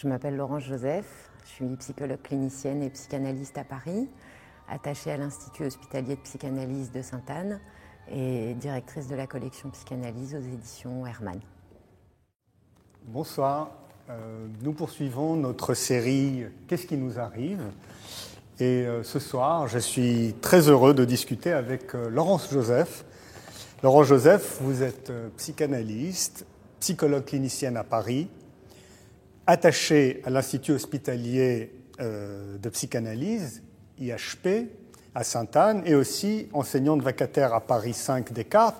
Je m'appelle Laurence Joseph, je suis psychologue clinicienne et psychanalyste à Paris, attachée à l'Institut hospitalier de psychanalyse de Sainte-Anne et directrice de la collection psychanalyse aux éditions Hermann. Bonsoir, euh, nous poursuivons notre série Qu'est-ce qui nous arrive? Et euh, ce soir, je suis très heureux de discuter avec euh, Laurence Joseph. Laurence Joseph, vous êtes psychanalyste, psychologue clinicienne à Paris, attachée à l'Institut hospitalier de psychanalyse, IHP, à Sainte-Anne, et aussi enseignante vacataire à Paris 5 Descartes,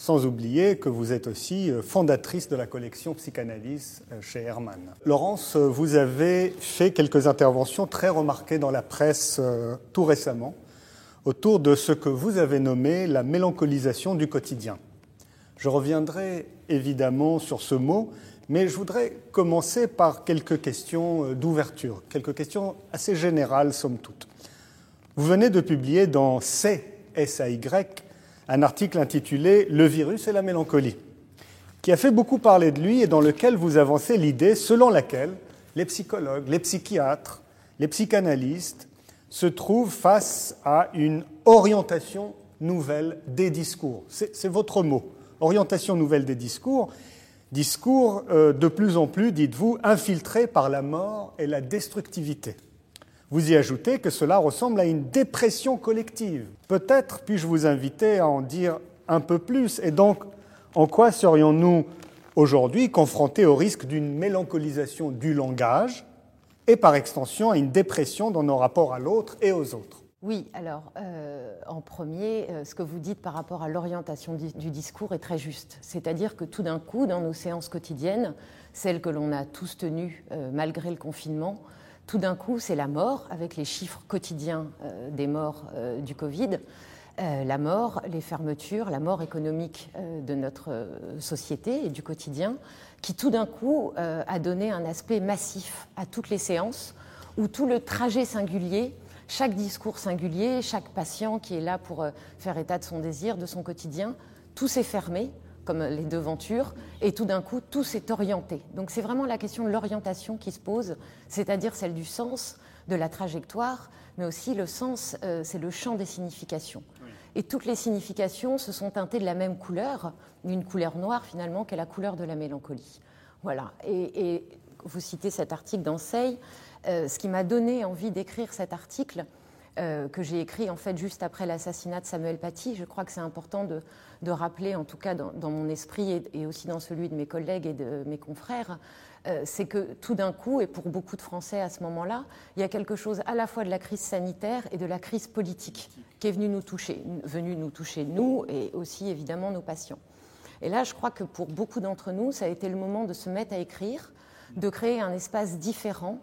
sans oublier que vous êtes aussi euh, fondatrice de la collection Psychanalyse euh, chez Hermann. Laurence, euh, vous avez fait quelques interventions très remarquées dans la presse tout récemment autour de ce que vous avez nommé la mélancolisation du quotidien. Je reviendrai évidemment sur ce mot, mais je voudrais commencer par quelques questions d'ouverture, quelques questions assez générales somme toute. Vous venez de publier dans CSAY un article intitulé Le virus et la mélancolie, qui a fait beaucoup parler de lui et dans lequel vous avancez l'idée selon laquelle les psychologues, les psychiatres, les psychanalystes se trouvent face à une orientation nouvelle des discours. C'est votre mot, orientation nouvelle des discours. Discours euh, de plus en plus, dites-vous, infiltrés par la mort et la destructivité. Vous y ajoutez que cela ressemble à une dépression collective. Peut-être puis-je vous inviter à en dire un peu plus et donc en quoi serions-nous aujourd'hui confrontés au risque d'une mélancolisation du langage et par extension à une dépression dans nos rapports à l'autre et aux autres? Oui, alors euh, en premier, euh, ce que vous dites par rapport à l'orientation du, discours est très juste. C'est-à-dire que tout d'un coup, dans nos séances quotidiennes, celles que l'on a tous tenues euh, malgré le confinement, tout d'un coup, c'est la mort, avec les chiffres quotidiens des morts du Covid, la mort, les fermetures, la mort économique de notre société et du quotidien, qui tout d'un coup a donné un aspect massif à toutes les séances, où tout le trajet singulier, chaque discours singulier, chaque patient qui est là pour faire état de son désir, de son quotidien, tout s'est fermé comme les devantures, et tout d'un coup, tout s'est orienté. Donc c'est vraiment la question de l'orientation qui se pose, c'est-à-dire celle du sens, de la trajectoire, mais aussi le sens, euh, c'est le champ des significations. Et toutes les significations se sont teintées de la même couleur, une couleur noire finalement, qui est la couleur de la mélancolie. Voilà. Et, vous citez cet article d'Ansei. Euh, ce qui m'a donné envie d'écrire cet article, euh, que j'ai écrit en fait juste après l'assassinat de Samuel Paty. Je crois que c'est important de, rappeler, en tout cas dans, mon esprit et, aussi dans celui de mes collègues et de mes confrères, euh, c'est que tout d'un coup, et pour beaucoup de Français à ce moment-là, il y a quelque chose à la fois de la crise sanitaire et de la crise politique qui est venue nous toucher, venue nous toucher nous et aussi évidemment nos patients. Et là, je crois que pour beaucoup d'entre nous, ça a été le moment de se mettre à écrire, de créer un espace différent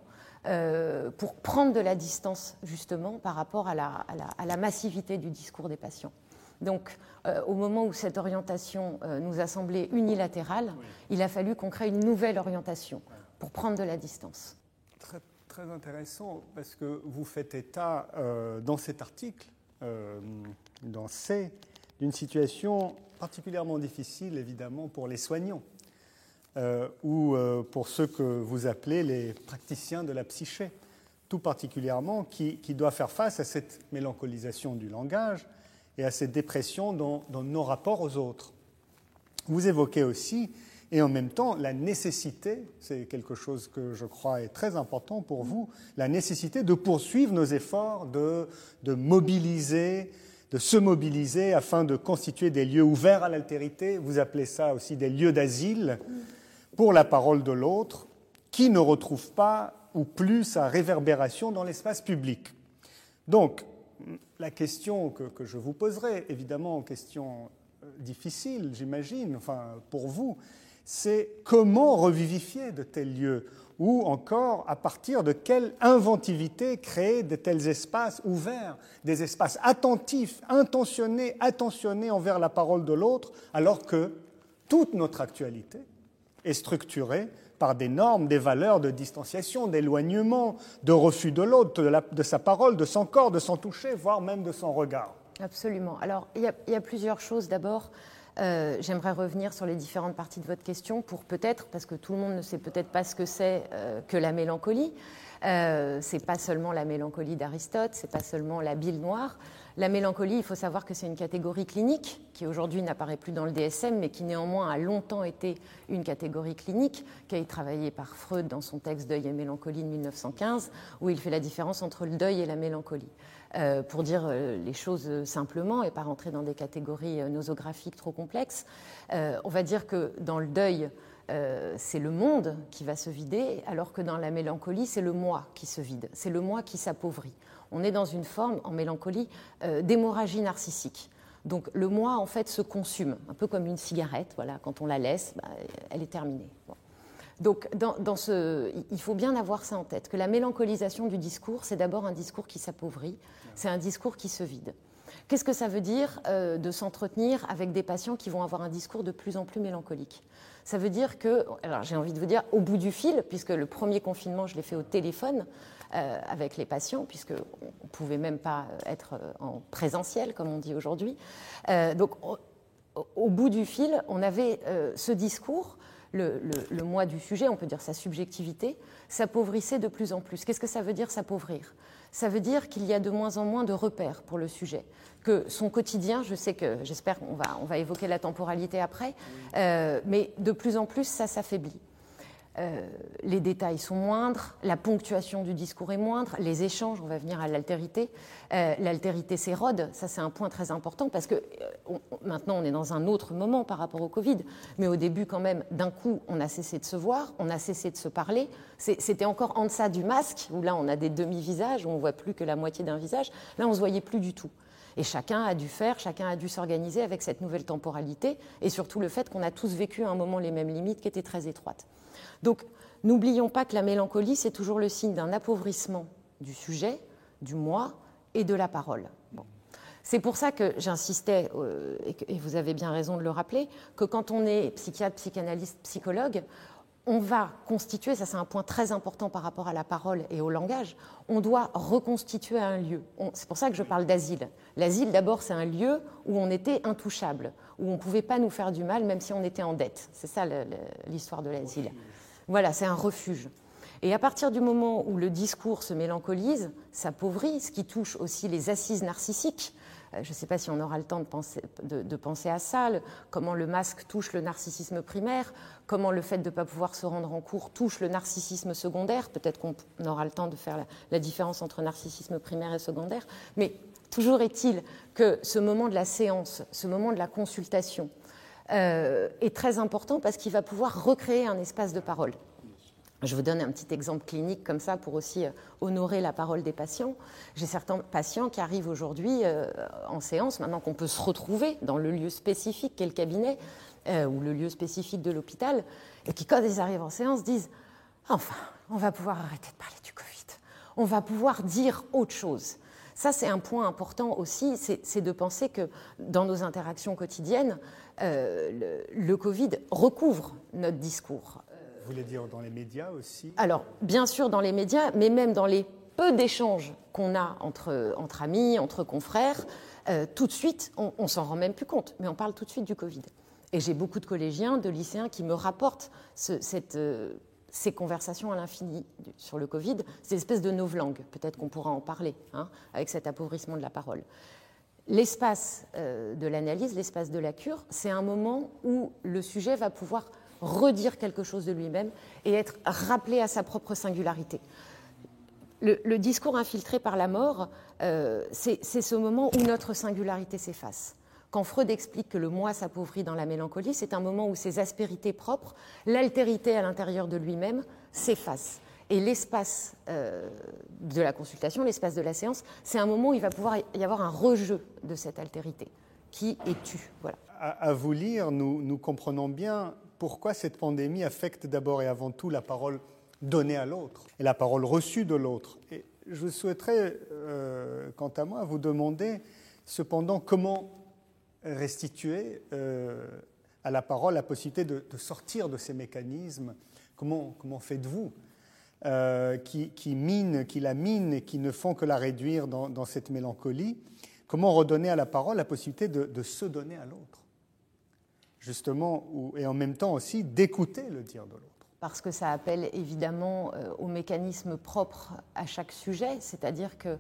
euh, pour prendre de la distance justement par rapport à la, massivité du discours des patients. Donc, euh, au moment où cette orientation euh, nous a semblé unilatérale, il a fallu qu'on crée une nouvelle orientation pour prendre de la distance. Très, très intéressant, parce que vous faites état dans cet article, dans ces, d'une situation particulièrement difficile, évidemment, pour les soignants. Euh, ou euh, pour ceux que vous appelez les praticiens de la psyché, tout particulièrement, qui, qui doivent faire face à cette mélancolisation du langage et à cette dépression dans, nos rapports aux autres. Vous évoquez aussi, et en même temps, la nécessité, c'est quelque chose que je crois est très important pour vous, la nécessité de poursuivre nos efforts de mobiliser, de se mobiliser afin de constituer des lieux ouverts à l'altérité. Vous appelez ça aussi des lieux d'asile pour la parole de l'autre qui ne retrouve pas ou plus sa réverbération dans l'espace public. Donc, la question que, je vous poserai, évidemment, question euh, difficile, j'imagine, enfin, pour vous, c'est comment revivifier de tels lieux ou encore à partir de quelle inventivité créer de tels espaces ouverts, des espaces attentifs, intentionnés, attentionnés envers la parole de l'autre, alors que toute notre actualité, est structuré par des normes, des valeurs de distanciation, d'éloignement, de refus de l'autre, de, sa parole, de son corps, de son toucher, voire même de son regard. Absolument. Alors, il y a, plusieurs choses. D'abord, euh, j'aimerais revenir sur les différentes parties de votre question pour peut-être, parce que tout le monde ne sait peut-être pas ce que c'est euh, que la mélancolie. Euh, c'est pas seulement la mélancolie d'Aristote, c'est pas seulement la bile noire. La mélancolie, il faut savoir que c'est une catégorie clinique qui aujourd'hui n'apparaît plus dans le DSM, mais qui néanmoins a longtemps été une catégorie clinique, qui a travaillée par Freud dans son texte Deuil et mélancolie de 1915, où il fait la différence entre le deuil et la mélancolie. Euh, pour dire euh, les choses simplement et pas rentrer dans des catégories euh, nosographiques trop complexes, on va dire que dans le deuil, c'est le monde qui va se vider, alors que dans la mélancolie, c'est le moi qui se vide, c'est le moi qui s'appauvrit. On est dans une forme, en mélancolie, d'hémorragie narcissique. Donc le moi, en fait, se consume, un peu comme une cigarette, voilà, quand on la laisse, bah, elle est terminée. Donc, dans, ce, il faut bien avoir ça en tête, que la mélancolisation du discours, c'est d'abord un discours qui s'appauvrit, c'est un discours qui se vide. Qu'est-ce que ça veut dire euh, de s'entretenir avec des patients qui vont avoir un discours de plus en plus mélancolique? Ça veut dire que, alors j'ai envie de vous dire, au bout du fil, puisque le premier confinement, je l'ai fait au téléphone euh, avec les patients, puisqu'on ne pouvait même pas être euh, en présentiel, comme on dit aujourd'hui. donc, au, bout du fil, on avait ce discours le, le, moi du sujet, on peut dire sa subjectivité, s'appauvrissait de plus en plus. Qu'est-ce que ça veut dire s'appauvrir? Ça veut dire qu'il y a de moins en moins de repères pour le sujet, que son quotidien, je sais que, j'espère qu'on va, on va évoquer la temporalité après, euh, mais de plus en plus ça s'affaiblit. Euh, les détails sont moindres, la ponctuation du discours est moindre, les échanges, on va venir à l'altérité, euh, l'altérité s'érode, ça c'est un point très important parce que euh, maintenant on est dans un autre moment par rapport au Covid, mais au début quand même, d'un coup on a cessé de se voir, on a cessé de se parler, c'était encore en deçà du masque, où là on a des demi-visages, où on voit plus que la moitié d'un visage, là on se voyait plus du tout. Et chacun a dû faire, chacun a dû s'organiser avec cette nouvelle temporalité et surtout le fait qu'on a tous vécu à un moment les mêmes limites qui étaient très étroites. Donc, n'oublions pas que la mélancolie, c'est toujours le signe d'un appauvrissement du sujet, du moi et de la parole. C'est pour ça que j'insistais, euh, et vous avez bien raison de le rappeler, que quand on est psychiatre, psychanalyste, psychologue, on va constituer, ça c'est un point très important par rapport à la parole et au langage, on doit reconstituer un lieu. C'est pour ça que je parle d'asile. L'asile, d'abord, c'est un lieu où on était intouchable, où on ne pouvait pas nous faire du mal même si on était en dette. C'est ça l'histoire de l'asile. Voilà, c'est un refuge. Et à partir du moment où le discours se mélancolise, s'appauvrit, ce qui touche aussi les assises narcissiques, euh, je ne sais pas si on aura le temps de penser, de, penser, à ça, comment le masque touche le narcissisme primaire, comment le fait de ne pas pouvoir se rendre en cours touche le narcissisme secondaire. Peut-être qu'on aura le temps de faire la, différence entre narcissisme primaire et secondaire. Mais toujours est-il que ce moment de la séance, ce moment de la consultation, est très important parce qu'il va pouvoir recréer un espace de parole. Je vous donne un petit exemple clinique comme ça pour aussi euh, honorer la parole des patients. J'ai certains patients qui arrivent aujourd'hui euh, en séance, maintenant qu'on peut se retrouver dans le lieu spécifique qu'est le cabinet ou le lieu spécifique de l'hôpital, et qui, quand ils arrivent en séance, disent Enfin, on va pouvoir arrêter de parler du Covid. On va pouvoir dire autre chose. Ça, c'est un point important aussi, c'est de penser que dans nos interactions quotidiennes, euh, le, Covid recouvre notre discours. Vous voulez dire dans les médias aussi? Alors, bien sûr dans les médias, mais même dans les peu d'échanges qu'on a entre, entre, amis, entre confrères, euh, tout de suite, on, on s'en rend même plus compte, mais on parle tout de suite du Covid. Et j'ai beaucoup de collégiens, de lycéens qui me rapportent cette, euh, ces conversations à l'infini sur le Covid, c'est une espèce de novlangue, peut-être qu'on pourra en parler, hein, avec cet appauvrissement de la parole. L'espace euh, de l'analyse, l'espace de la cure, c'est un moment où le sujet va pouvoir redire quelque chose de lui-même et être rappelé à sa propre singularité. Le, discours infiltré par la mort, euh, c'est ce moment où notre singularité s'efface. Quand Freud explique que le moi s'appauvrit dans la mélancolie, c'est un moment où ses aspérités propres, l'altérité à l'intérieur de lui-même, s'effacent. Et l'espace euh, de la consultation, l'espace de la séance, c'est un moment où il va pouvoir y avoir un rejeu de cette altérité. Qui es-tu voilà. à, vous lire, nous, comprenons bien pourquoi cette pandémie affecte d'abord et avant tout la parole donnée à l'autre et la parole reçue de l'autre. Et je souhaiterais, euh, quant à moi, vous demander cependant comment restituer euh, à la parole la possibilité de, sortir de ces mécanismes. Comment, comment faites-vous euh, qui, qui, qui la minent et qui ne font que la réduire dans, cette mélancolie? Comment redonner à la parole la possibilité de, se donner à l'autre? Justement, et en même temps aussi d'écouter le dire de l'autre. Parce que ça appelle évidemment euh, au mécanisme propre à chaque sujet, c'est-à-dire que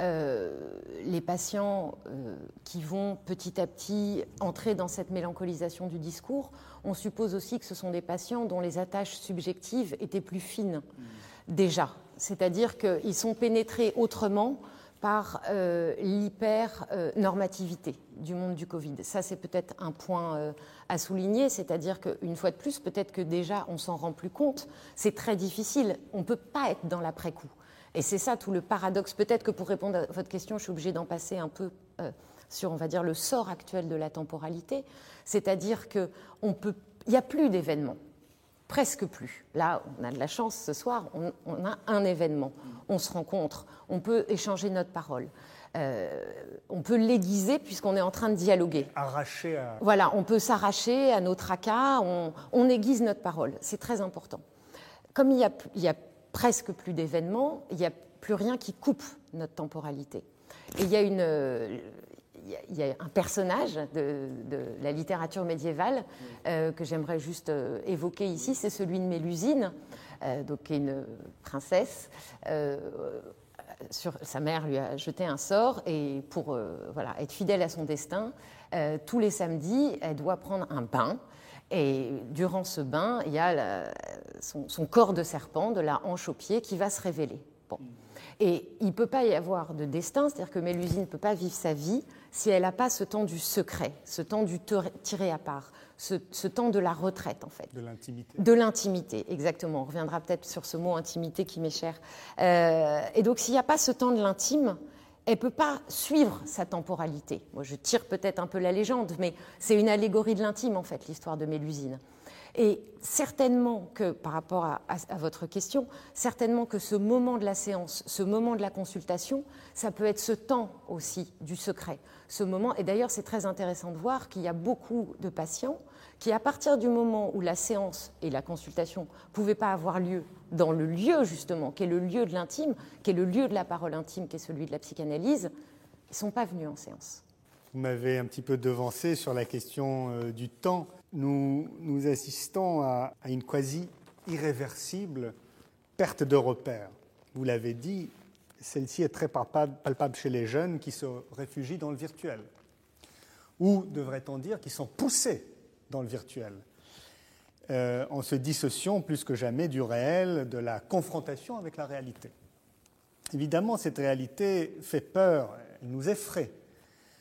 euh, les patients euh, qui vont petit à petit entrer dans cette mélancolisation du discours, on suppose aussi que ce sont des patients dont les attaches subjectives étaient plus fines mmh. déjà. C'est-à-dire qu'ils sont pénétrés autrement par euh, l'hyper-normativité du monde du Covid. Ça, c'est peut-être un point euh, à souligner, c'est-à-dire qu'une fois de plus, peut-être que déjà on s'en rend plus compte, c'est très difficile, on ne peut pas être dans l'après-coup. Et c'est ça tout le paradoxe. Peut-être que pour répondre à votre question, je suis obligée d'en passer un peu euh, sur, on va dire, le sort actuel de la temporalité, c'est-à-dire qu'il n'y a plus d'événements presque plus. Là, on a de la chance ce soir, on, a un événement, on se rencontre, on peut échanger notre parole. Euh, on peut l'aiguiser puisqu'on est en train de dialoguer. Arracher à... Voilà, on peut s'arracher à nos tracas, on, aiguise notre parole. C'est très important. Comme il y a, il y a presque plus d'événements, il n'y a plus rien qui coupe notre temporalité. Et il y a une, il y, a un personnage de, la littérature médiévale euh, que j'aimerais juste euh, évoquer ici, c'est celui de Mélusine, euh, donc, qui est une princesse. Sur, sa mère lui a jeté un sort et pour voilà, être fidèle à son destin, tous les samedis, elle doit prendre un bain. Et durant ce bain, il y a son, son, corps de serpent, de la hanche au pied, qui va se révéler. Bon. Et il ne peut pas y avoir de destin, c'est-à-dire que Mélusine ne peut pas vivre sa vie si elle n'a pas ce temps du secret, ce temps du tiré à part, ce, temps de la retraite en fait. De l'intimité. De l'intimité, exactement. On reviendra peut-être sur ce mot intimité qui m'est cher. Euh, et donc s'il n'y a pas ce temps de l'intime, elle ne peut pas suivre sa temporalité. Moi je tire peut-être un peu la légende, mais c'est une allégorie de l'intime en fait, l'histoire de Mélusine. Et certainement que, par rapport à, votre question, certainement que ce moment de la séance, ce moment de la consultation, ça peut être ce temps aussi du secret. Ce moment, et d'ailleurs c'est très intéressant de voir qu'il y a beaucoup de patients qui, à partir du moment où la séance et la consultation ne pouvaient pas avoir lieu dans le lieu justement, qui est le lieu de l'intime, qui est le lieu de la parole intime, qui est celui de la psychanalyse, ils ne sont pas venus en séance. Vous m'avez un petit peu devancé sur la question euh, du temps nous, assistons à, une quasi irréversible perte de repères. Vous l'avez dit, celle-ci est très palpable, chez les jeunes qui se réfugient dans le virtuel, ou devrait-on dire qui sont poussés dans le virtuel, euh, en se dissociant plus que jamais du réel, de la confrontation avec la réalité. Évidemment, cette réalité fait peur, elle nous effraie.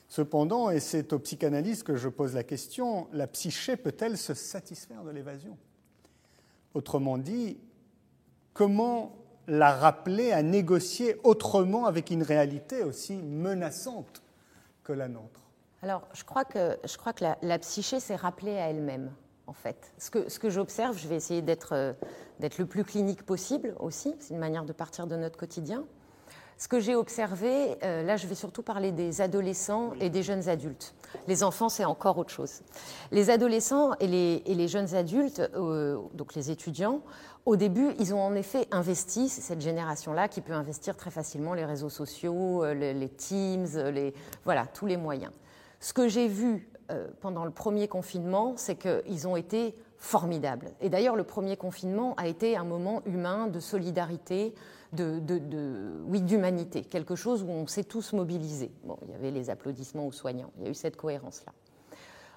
Cependant, et c'est aux psychanalystes que je pose la question, la psyché peut-elle se satisfaire de l'évasion? Autrement dit, comment la rappeler à négocier autrement avec une réalité aussi menaçante que la nôtre? Alors, je crois que, je crois que la, psyché s'est rappelée à elle-même, en fait. Ce que, ce que j'observe, je vais essayer d'être le plus clinique possible aussi, c'est une manière de partir de notre quotidien. Ce que j'ai observé, euh, là je vais surtout parler des adolescents et des jeunes adultes. Les enfants, c'est encore autre chose. Les adolescents et les, jeunes adultes, euh, donc les étudiants, au début, ils ont en effet investi, cette génération-là qui peut investir très facilement les réseaux sociaux, euh, les, Teams, les, voilà, tous les moyens. Ce que j'ai vu pendant le premier confinement, c'est qu'ils ont été formidables. Et d'ailleurs, le premier confinement a été un moment humain de solidarité, de, oui, d'humanité, quelque chose où on s'est tous mobilisés. Bon, il y avait les applaudissements aux soignants, il y a eu cette cohérence-là.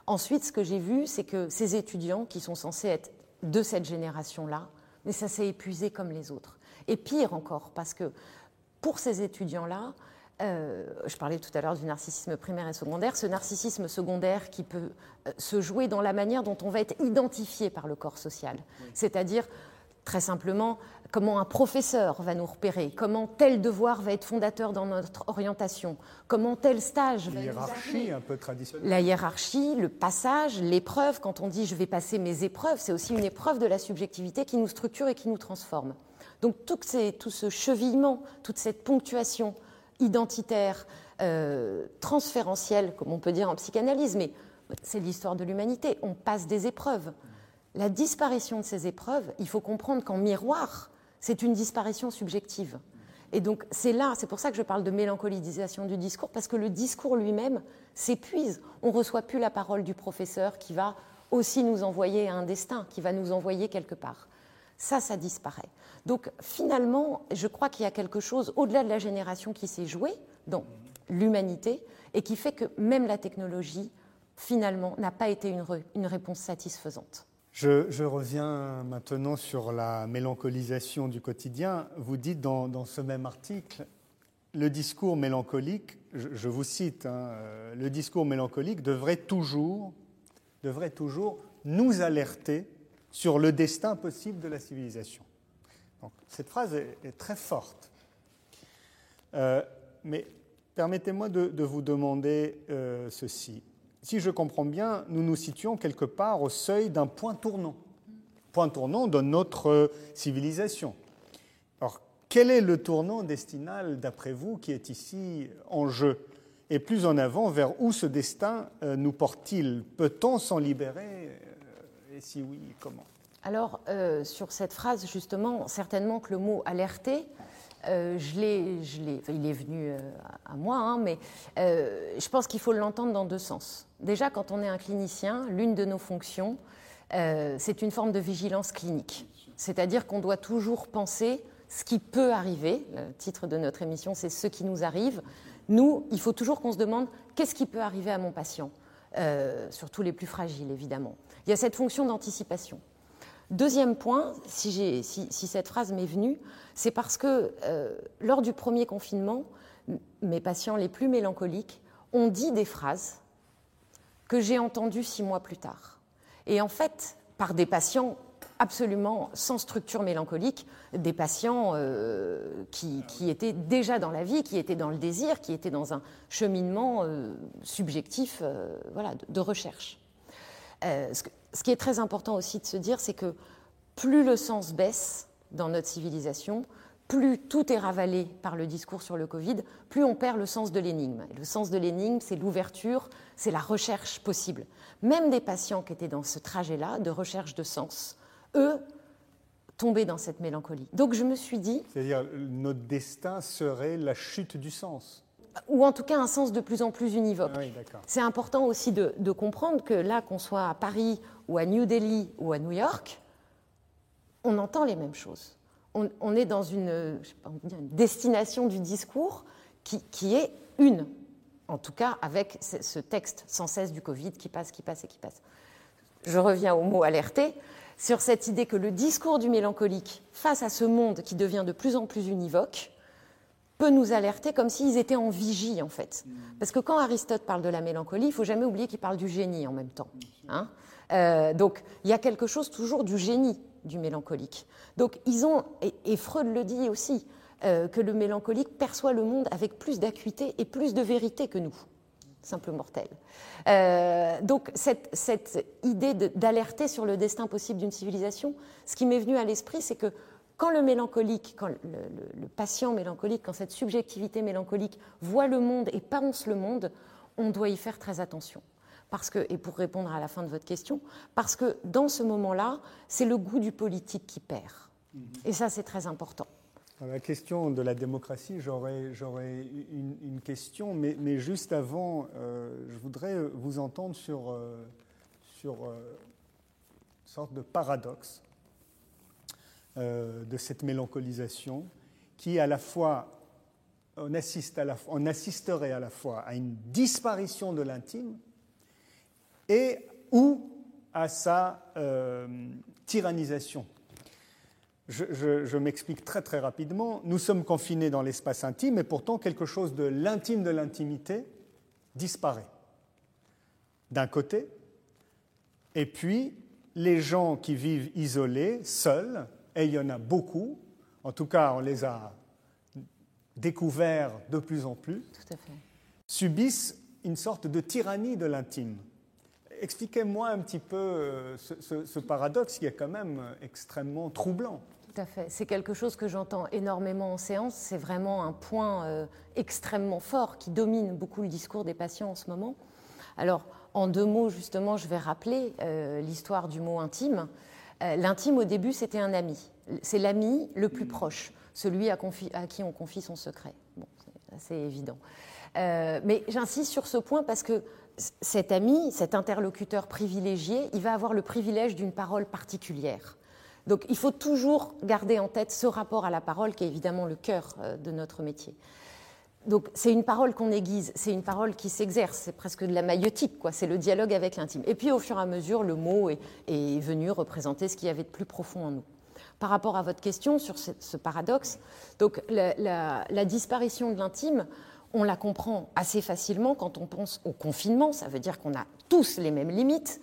Ensuite, ce que j'ai vu, c'est que ces étudiants qui sont censés être de cette génération-là, mais ça s'est épuisé comme les autres. Et pire encore, parce que pour ces étudiants-là, euh, je parlais tout à l'heure du narcissisme primaire et secondaire, ce narcissisme secondaire qui peut euh, se jouer dans la manière dont on va être identifié par le corps social. C'est-à-dire, très simplement, comment un professeur va nous repérer, comment tel devoir va être fondateur dans notre orientation, comment tel stage va hiérarchie un peu traditionnelle. La hiérarchie, le passage, l'épreuve, quand on dit je vais passer mes épreuves, c'est aussi une épreuve de la subjectivité qui nous structure et qui nous transforme. Donc tout, tout ce chevillement, toute cette ponctuation identitaire, euh, transférentielle, comme on peut dire en psychanalyse, mais c'est l'histoire de l'humanité, on passe des épreuves. La disparition de ces épreuves, il faut comprendre qu'en miroir, c'est une disparition subjective. Et donc c'est là, c'est pour ça que je parle de mélancolisation du discours, parce que le discours lui-même s'épuise. On ne reçoit plus la parole du professeur qui va aussi nous envoyer à un destin, qui va nous envoyer quelque part. Ça, ça disparaît. Donc finalement, je crois qu'il y a quelque chose au-delà de la génération qui s'est jouée dans l'humanité et qui fait que même la technologie, finalement, n'a pas été une, réponse satisfaisante. Je, reviens maintenant sur la mélancolisation du quotidien. Vous dites dans, ce même article, le discours mélancolique, je, vous cite, hein, euh, le discours mélancolique devrait toujours, devrait toujours nous alerter sur le destin possible de la civilisation. cette phrase est, très forte. Euh, mais permettez-moi de, vous demander euh, ceci. Si je comprends bien, nous nous situons quelque part au seuil d'un point tournant, point tournant de notre civilisation. Alors, quel est le tournant destinal, d'après vous, qui est ici en jeu? Et plus en avant, vers où ce destin euh, nous porte-t-il? Peut-on s'en libérer Et si oui, comment Alors, sur cette phrase, justement, certainement que le mot alerter euh, je il est venu euh, à moi, hein, mais euh, je pense qu'il faut l'entendre dans deux sens. Déjà, quand on est un clinicien, l'une de nos fonctions, c'est une forme de vigilance clinique. C'est-à-dire qu'on doit toujours penser ce qui peut arriver. Le titre de notre émission, c'est Ce qui nous arrive. Nous, il faut toujours qu'on se demande qu'est-ce qui peut arriver à mon patient, surtout les plus fragiles, évidemment. Il y a cette fonction d'anticipation. Deuxième point, si, cette phrase m'est venue, c'est parce que euh, lors du premier confinement, mes patients les plus mélancoliques ont dit des phrases que j'ai entendues six mois plus tard. Et en fait, par des patients absolument sans structure mélancolique, des patients euh, qui, étaient déjà dans la vie, qui étaient dans le désir, qui étaient dans un cheminement euh, subjectif voilà, de, recherche. Ce qui est très important aussi de se dire, c'est que plus le sens baisse dans notre civilisation, plus tout est ravalé par le discours sur le Covid, plus on perd le sens de l'énigme. le sens de l'énigme, c'est l'ouverture, c'est la recherche possible. Même des patients qui étaient dans ce trajet-là de recherche de sens, eux, tombaient dans cette mélancolie. Donc je me suis dit... C'est-à-dire, notre destin serait la chute du sens ou en tout cas un sens de plus en plus univoque. c'est important aussi de, comprendre que là, qu'on soit à Paris ou à New Delhi ou à New York, on entend les mêmes choses. On, est dans une, destination du discours qui, est une, en tout cas avec ce texte sans cesse du Covid qui passe, qui passe et qui passe. Je reviens au mot alerté sur cette idée que le discours du mélancolique face à ce monde qui devient de plus en plus univoque, peut nous alerter comme s'ils étaient en vigie, en fait. Parce que quand Aristote parle de la mélancolie, il faut jamais oublier qu'il parle du génie en même temps. Hein euh, donc, il y a quelque chose toujours du génie du mélancolique. Donc, ils ont, et, Freud le dit aussi, euh, que le mélancolique perçoit le monde avec plus d'acuité et plus de vérité que nous, simple mortel. Euh, donc, cette, cette idée d'alerter sur le destin possible d'une civilisation, ce qui m'est venu à l'esprit, c'est que quand le mélancolique, quand le, patient mélancolique, quand cette subjectivité mélancolique voit le monde et pense le monde, on doit y faire très attention. Parce que, et pour répondre à la fin de votre question, parce que dans ce moment-là, c'est le goût du politique qui perd. Mhm. Et ça, c'est très important. La question de la démocratie, j'aurais une, question, mais, juste avant, euh, je voudrais vous entendre sur, euh, euh, une sorte de paradoxe euh, de cette mélancolisation qui, à la fois, on, assisterait à la fois à une disparition de l'intime et ou à sa euh, tyrannisation. Je, m'explique très très rapidement. Nous sommes confinés dans l'espace intime et pourtant quelque chose de l'intime de l'intimité disparaît. D'un côté, et puis les gens qui vivent isolés, seuls, et il y en a beaucoup. En tout cas, on les a découverts de plus en plus. Subissent une sorte de tyrannie de l'intime. Expliquez-moi un petit peu euh, ce, paradoxe qui est quand même extrêmement troublant. Tout à. C'est quelque chose que j'entends énormément en séance. C'est vraiment un point euh, extrêmement fort qui domine beaucoup le discours des patients en ce moment. Alors, en deux mots, justement, je vais rappeler euh, l'histoire du mot intime. Euh, l'intime, au début, c'était un ami. C'est l'ami le plus proche, celui à, qui on confie son secret. c'est évident. mais j'insiste sur ce point parce que cet ami, cet interlocuteur privilégié, il va avoir le privilège d'une parole particulière. Donc il faut toujours garder en tête ce rapport à la parole qui est évidemment le cœur de notre métier. Donc c'est une parole qu'on aiguise, c'est une parole qui s'exerce, c'est presque de la maïotique, quoi. c'est le dialogue avec l'intime. Et puis au fur et à mesure, le mot est, venu représenter ce qu'il y avait de plus profond en nous. Par rapport à votre question sur ce, paradoxe, donc la, disparition de l'intime, on la comprend assez facilement quand on pense au confinement, ça veut dire qu'on a tous les mêmes limites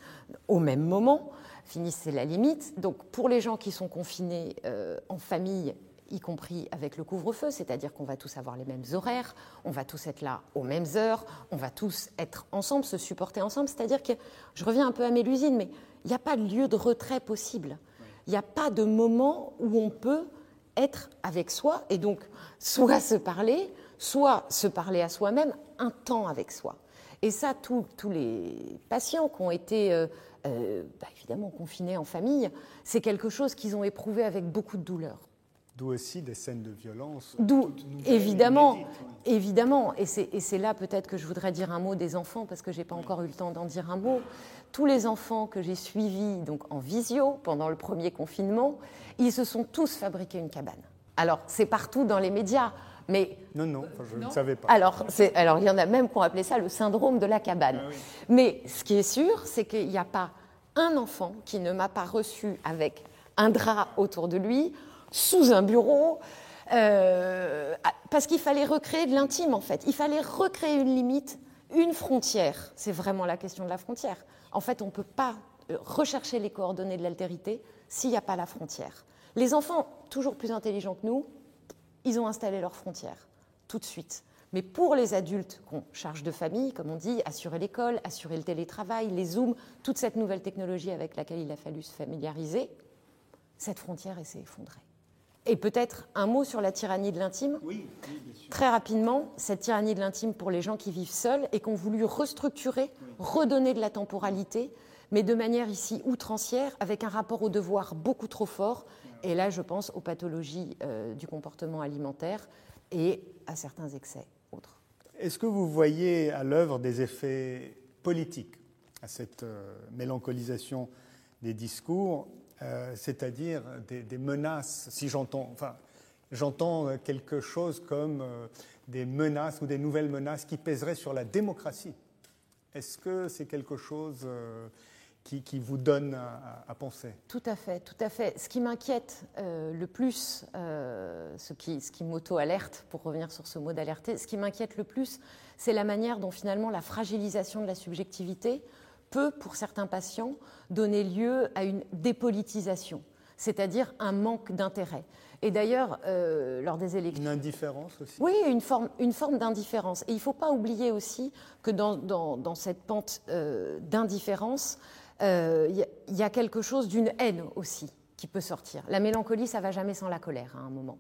au même moment. Finis, c'est la limite. Donc pour les gens qui sont confinés euh, en famille y compris avec le couvre-feu, c'est-à-dire qu'on va tous avoir les mêmes horaires, on va tous être là aux mêmes heures, on va tous être ensemble, se supporter ensemble. C'est-à-dire que, je reviens un peu à Mélusine, mais il n'y a pas de lieu de retrait possible. Il n'y a pas de moment où on peut être avec soi et donc soit se parler, soit se parler à soi-même un temps avec soi. Et ça, tous les patients qui ont été euh, euh, bah, évidemment confinés en famille, c'est quelque chose qu'ils ont éprouvé avec beaucoup de douleur. D'où aussi des scènes de violence. D'où, évidemment, évidemment. Et c'est là peut-être que je voudrais dire un mot des enfants, parce que je n'ai pas encore eu le temps d'en dire un mot. Tous les enfants que j'ai suivis donc en visio pendant le premier confinement, ils se sont tous fabriqués une cabane. Alors, c'est partout dans les médias. Mais non, non, je ne savais pas. Alors, alors, il y en a même qui ont appelé ça le syndrome de la cabane. Ah Mais ce qui est sûr, c'est qu'il n'y a pas un enfant qui ne m'a pas reçu avec un drap autour de lui, sous un bureau, euh, parce qu'il fallait recréer de l'intime en fait. Il fallait recréer une limite, une frontière. C'est vraiment la question de la frontière. En fait, on ne peut pas euh, rechercher les coordonnées de l'altérité s'il n'y a pas la frontière. Les enfants, toujours plus intelligents que nous, ils ont installé leurs frontières tout de suite. Mais pour les adultes qu'on charge de famille, comme on dit, assurer l'école, assurer le télétravail, les Zooms, toute cette nouvelle technologie avec laquelle il a fallu se familiariser, cette frontière s'est effondrée. Et peut-être un mot sur la tyrannie de l'intime. Oui, bien sûr. Très rapidement, cette tyrannie de l'intime pour les gens qui vivent seuls et qui ont voulu restructurer, redonner de la temporalité, mais de manière ici outrancière, avec un rapport au devoir beaucoup trop fort. Et là, je pense aux pathologies euh, du comportement alimentaire et à certains excès autres. Est-ce que vous voyez à l'œuvre des effets politiques à cette euh, mélancolisation des discours euh, c'est-à-dire des, menaces, si j'entends, enfin, j'entends quelque chose comme des menaces ou des nouvelles menaces qui pèseraient sur la démocratie? Est-ce que c'est quelque chose euh, qui, vous donne à, penser Tout à fait, tout à fait. Ce qui m'inquiète le plus, ce qui, ce qui m'auto-alerte, pour revenir sur ce mot d'alerter, ce qui m'inquiète le plus, c'est la manière dont finalement la fragilisation de la subjectivité peut, pour certains patients, donner lieu à une dépolitisation, c'est-à-dire un manque d'intérêt. Et d'ailleurs, euh, lors des élections. Une indifférence aussi Oui, une forme, une forme d'indifférence. Et il ne faut pas oublier aussi que dans, dans, cette pente euh, d'indifférence, il euh, y, a quelque chose d'une haine aussi qui peut sortir. La mélancolie, ça va jamais sans la colère à un moment.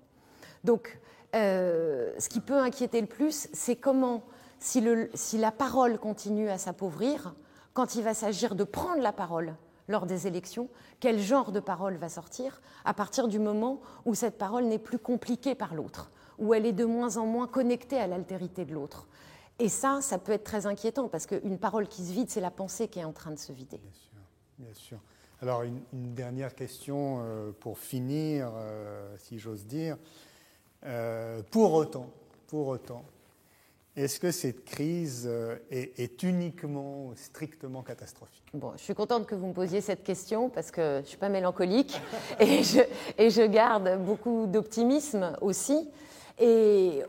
Donc, ce qui peut inquiéter le plus, c'est comment, si, si la parole continue à s'appauvrir, quand il va s'agir de prendre la parole lors des élections, quel genre de parole va sortir à partir du moment où cette parole n'est plus compliquée par l'autre, où elle est de moins en moins connectée à l'altérité de l'autre. Et ça, ça peut être très inquiétant parce qu'une parole qui se vide, c'est la pensée qui est en train de se vider. Bien sûr. Alors une, dernière question euh, pour finir, euh, si j'ose dire. Euh, pour autant, pour autant, est-ce que cette crise est, uniquement, strictement catastrophique? Bon, je suis contente que vous me posiez cette question parce que je ne suis pas mélancolique et, je, garde beaucoup d'optimisme aussi. Et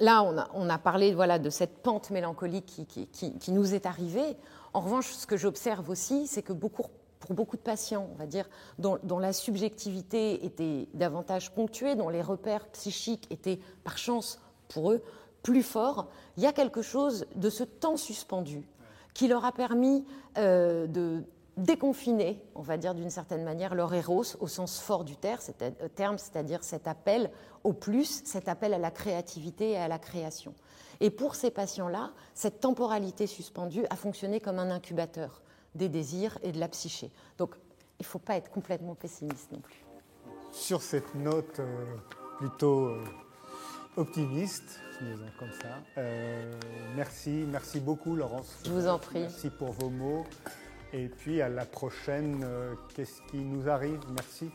là, on a, parlé voilà, de cette pente mélancolique qui, nous est arrivée. En revanche, ce que j'observe aussi, c'est que pour beaucoup de patients, on va dire, dont, la subjectivité était davantage ponctuée, dont les repères psychiques étaient par chance pour eux plus fort, il y a quelque chose de ce temps suspendu qui leur a permis euh, de déconfiner, on va dire d'une certaine manière, leur héros au sens fort du euh, terme, c'est-à-dire cet appel au plus, cet appel à la créativité et à la création. Et pour ces patients-là, cette temporalité suspendue a fonctionné comme un incubateur des désirs et de la psyché. Donc il ne faut pas être complètement pessimiste non plus. Sur cette note euh, plutôt optimiste, disons comme ça. Euh, merci, merci beaucoup Laurence. Je vous en prie. Merci pour vos mots. Et puis à la prochaine, euh, qu'est-ce qui nous arrive? Merci.